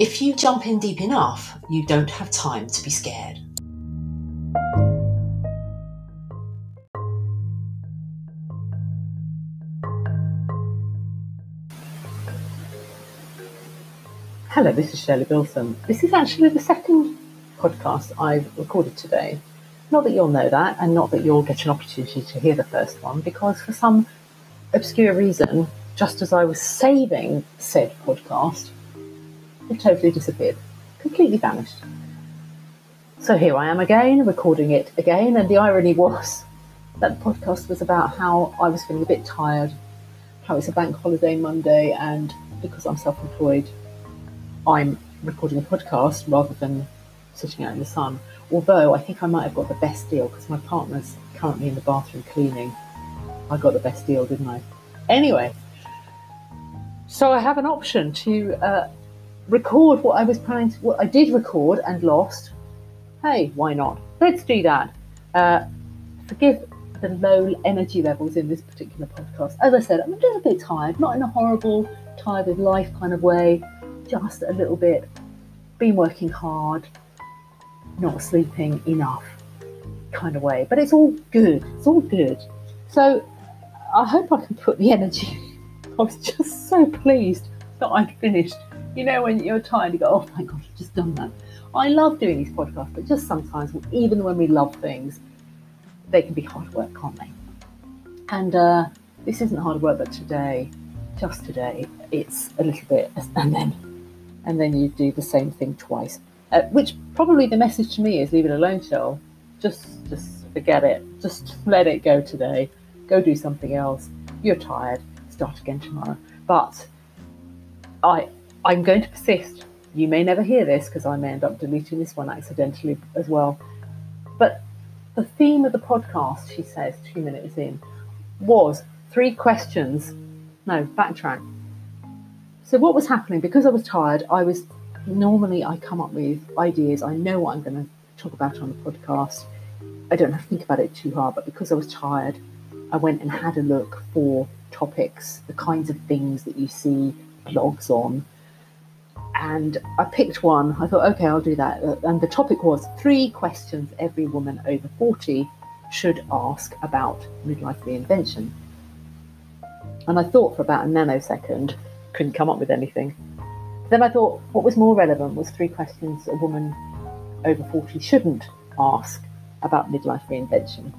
if you jump in deep enough, you don't have time to be scared. Hello, this is Shirley Bilson. This is actually the second podcast I've recorded today. Not that you'll know that, and not that you'll get an opportunity to hear the first one, because for some obscure reason, just as I was saving said podcast, totally disappeared, completely vanished. So here I am again, recording it again, and the irony was that the podcast was about how I was feeling a bit tired, how it's a bank holiday Monday, and because I'm self employed, I'm recording a podcast rather than sitting out in the sun. Although I think I might have got the best deal because my partner's currently in the bathroom cleaning. I got the best deal, didn't I? Anyway, so I have an option to uh, record what I was planning to, what I did record and lost. Hey, why not? Let's do that. Uh, forgive the low energy levels in this particular podcast. As I said, I'm a little bit tired, not in a horrible, tired with life kind of way, just a little bit. Been working hard, not sleeping enough kind of way. But it's all good. It's all good. So I hope I can put the energy. I was just so pleased that I'd finished you know, when you're tired, you go, oh my God, I've just done that. I love doing these podcasts, but just sometimes, even when we love things, they can be hard work, can't they? And uh, this isn't hard work, but today, just today, it's a little bit, and then, and then you do the same thing twice. Uh, which probably the message to me is leave it alone, Shell. Just, just forget it. Just let it go today. Go do something else. You're tired. Start again tomorrow. But I, I'm going to persist. You may never hear this because I may end up deleting this one accidentally as well. But the theme of the podcast, she says two minutes in, was three questions. No, backtrack. So, what was happening? Because I was tired, I was normally I come up with ideas. I know what I'm going to talk about on the podcast. I don't have to think about it too hard, but because I was tired, I went and had a look for topics, the kinds of things that you see blogs on, and I picked one. I thought, okay, I'll do that. Uh, and the topic was three questions every woman over 40 should ask about midlife reinvention. And I thought for about a nanosecond, couldn't come up with anything. Then I thought what was more relevant was three questions a woman over 40 shouldn't ask about midlife reinvention.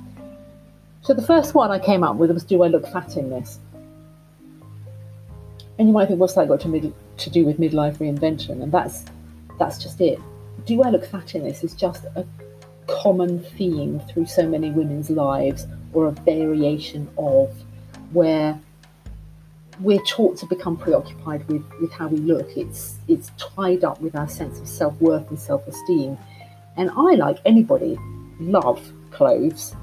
So the first one I came up with was Do I look fat in this? And you might think, what's that got to, to do with midlife reinvention? And that's that's just it. Do I look fat in this is just a common theme through so many women's lives, or a variation of where we're taught to become preoccupied with, with how we look. It's it's tied up with our sense of self worth and self esteem. And I, like anybody, love clothes.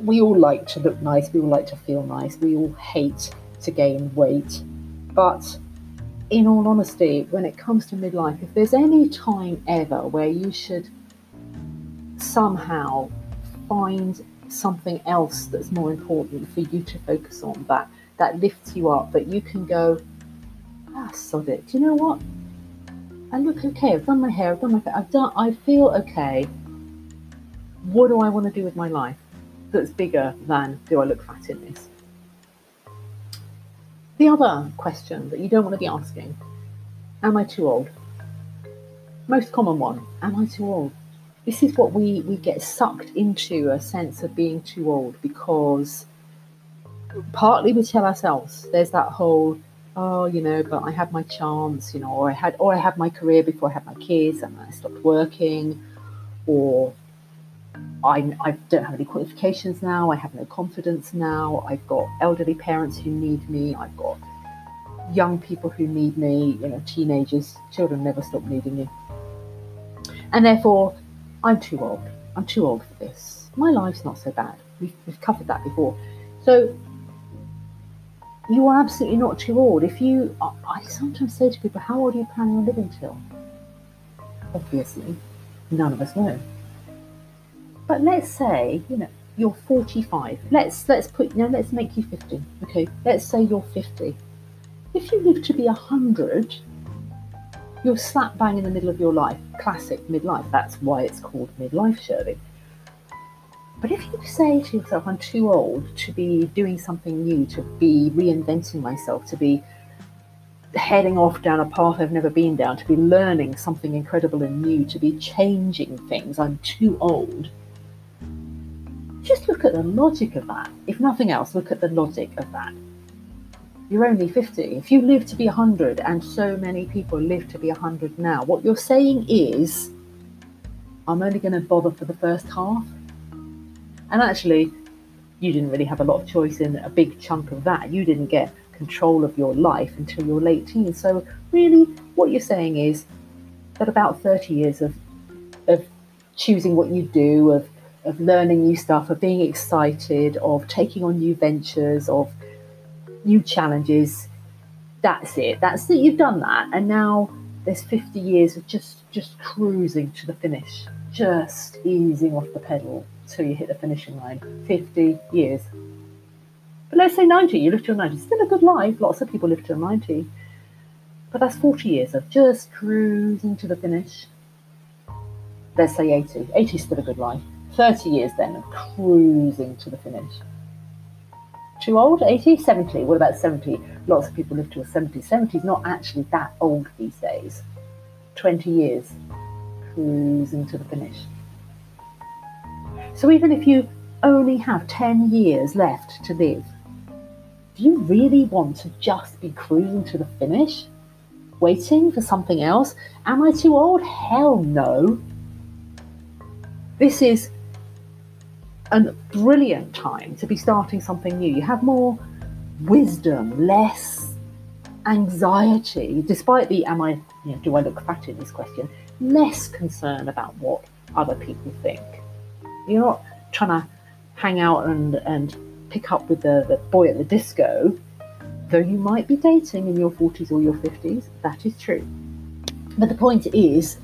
We all like to look nice. We all like to feel nice. We all hate to gain weight. But in all honesty, when it comes to midlife, if there's any time ever where you should somehow find something else that's more important for you to focus on, that that lifts you up, that you can go, ah, sod it. Do you know what? I look okay. I've done my hair. I've done my. I've done. I feel okay. What do I want to do with my life? That's bigger than do I look fat in this? The other question that you don't want to be asking Am I too old? Most common one Am I too old? This is what we, we get sucked into a sense of being too old because partly we tell ourselves there's that whole oh you know but i had my chance you know or i had or i had my career before i had my kids and i stopped working or I, don't have any qualifications now. I have no confidence now. I've got elderly parents who need me. I've got young people who need me. You know, teenagers, children never stop needing you. And therefore, I'm too old. I'm too old for this. My life's not so bad. We've, we've covered that before. So you are absolutely not too old. If you, I sometimes say to people, how old are you planning on living till? Obviously, none of us know. But let's say, you know, you're 45. Let's let's put know, let's make you 50. Okay, let's say you're 50. If you live to be 100, you're slap bang in the middle of your life. Classic midlife. That's why it's called midlife, Shirley. But if you say to yourself, I'm too old to be doing something new, to be reinventing myself, to be heading off down a path I've never been down, to be learning something incredible and new, to be changing things, I'm too old. Just look at the logic of that. If nothing else, look at the logic of that. You're only 50. If you live to be 100, and so many people live to be 100 now, what you're saying is, I'm only going to bother for the first half and actually, you didn't really have a lot of choice in a big chunk of that. You didn't get control of your life until your late teens. So, really, what you're saying is that about 30 years of, of choosing what you do, of, of learning new stuff, of being excited, of taking on new ventures, of new challenges, that's it. That's it. You've done that. And now there's 50 years of just, just cruising to the finish, just easing off the pedal till you hit the finishing line. 50 years. But let's say 90, you live till 90. Still a good life. Lots of people live till 90. But that's 40 years of just cruising to the finish. Let's say 80. 80 is still a good life. 30 years then of cruising to the finish. Too old? 80? 70. What about 70? Lots of people live till 70. 70 is not actually that old these days. 20 years cruising to the finish. So even if you only have 10 years left to live, do you really want to just be cruising to the finish? Waiting for something else? Am I too old? Hell no. This is a brilliant time to be starting something new. You have more wisdom, less anxiety, despite the am I, you know, do I look fat in this question, less concern about what other people think. You're not trying to hang out and, and pick up with the, the boy at the disco, though you might be dating in your 40s or your 50s. That is true. But the point is,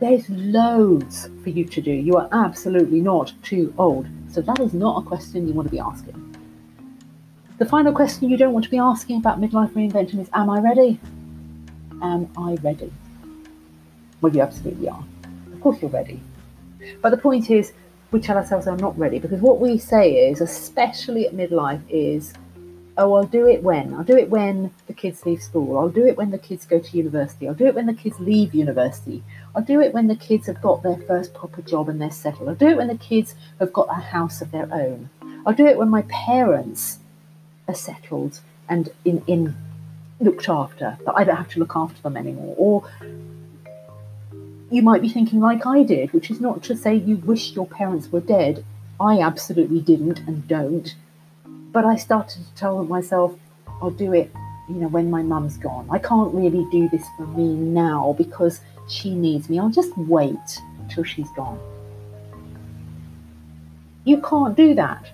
there's loads for you to do. You are absolutely not too old. So that is not a question you want to be asking. The final question you don't want to be asking about midlife reinvention is Am I ready? Am I ready? Well, you absolutely are. Of course, you're ready. But the point is, we tell ourselves I'm not ready because what we say is, especially at midlife, is, oh, I'll do it when. I'll do it when the kids leave school. I'll do it when the kids go to university. I'll do it when the kids leave university. I'll do it when the kids have got their first proper job and they're settled. I'll do it when the kids have got a house of their own. I'll do it when my parents are settled and in, in looked after, that I don't have to look after them anymore. Or you might be thinking like I did, which is not to say you wish your parents were dead. I absolutely didn't and don't. But I started to tell myself, I'll do it, you know, when my mum's gone. I can't really do this for me now because she needs me. I'll just wait till she's gone. You can't do that.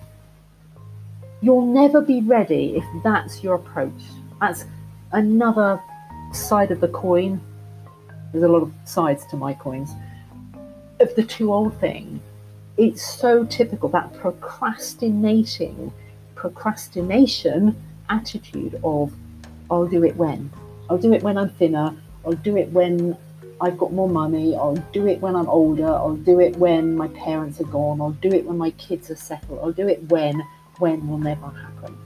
You'll never be ready if that's your approach. That's another side of the coin there's a lot of sides to my coins. Of the too old thing, it's so typical that procrastinating, procrastination attitude of I'll do it when. I'll do it when I'm thinner. I'll do it when I've got more money. I'll do it when I'm older. I'll do it when my parents are gone. I'll do it when my kids are settled. I'll do it when. When will never happen.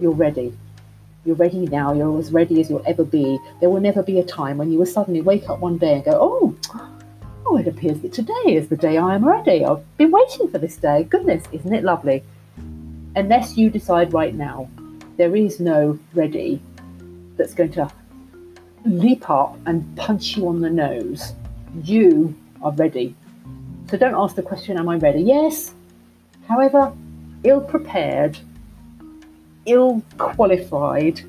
You're ready. You're ready now. You're as ready as you'll ever be. There will never be a time when you will suddenly wake up one day and go, oh, oh, it appears that today is the day I am ready. I've been waiting for this day. Goodness, isn't it lovely? Unless you decide right now, there is no ready that's going to leap up and punch you on the nose. You are ready. So don't ask the question, Am I ready? Yes. However, ill prepared ill qualified,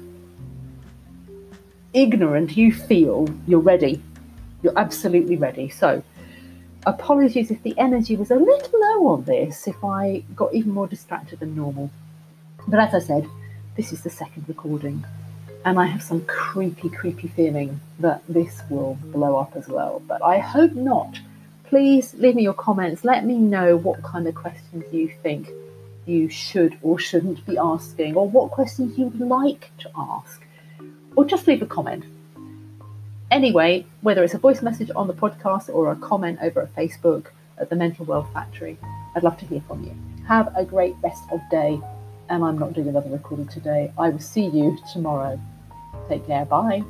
ignorant you feel, you're ready. You're absolutely ready. So apologies if the energy was a little low on this, if I got even more distracted than normal. But as I said, this is the second recording, and I have some creepy, creepy feeling that this will blow up as well. But I hope not. Please leave me your comments. Let me know what kind of questions you think you should or shouldn't be asking, or what questions you would like to ask, or just leave a comment. Anyway, whether it's a voice message on the podcast or a comment over at Facebook at the Mental World Factory, I'd love to hear from you. Have a great rest of day, and I'm not doing another recording today. I will see you tomorrow. Take care. Bye.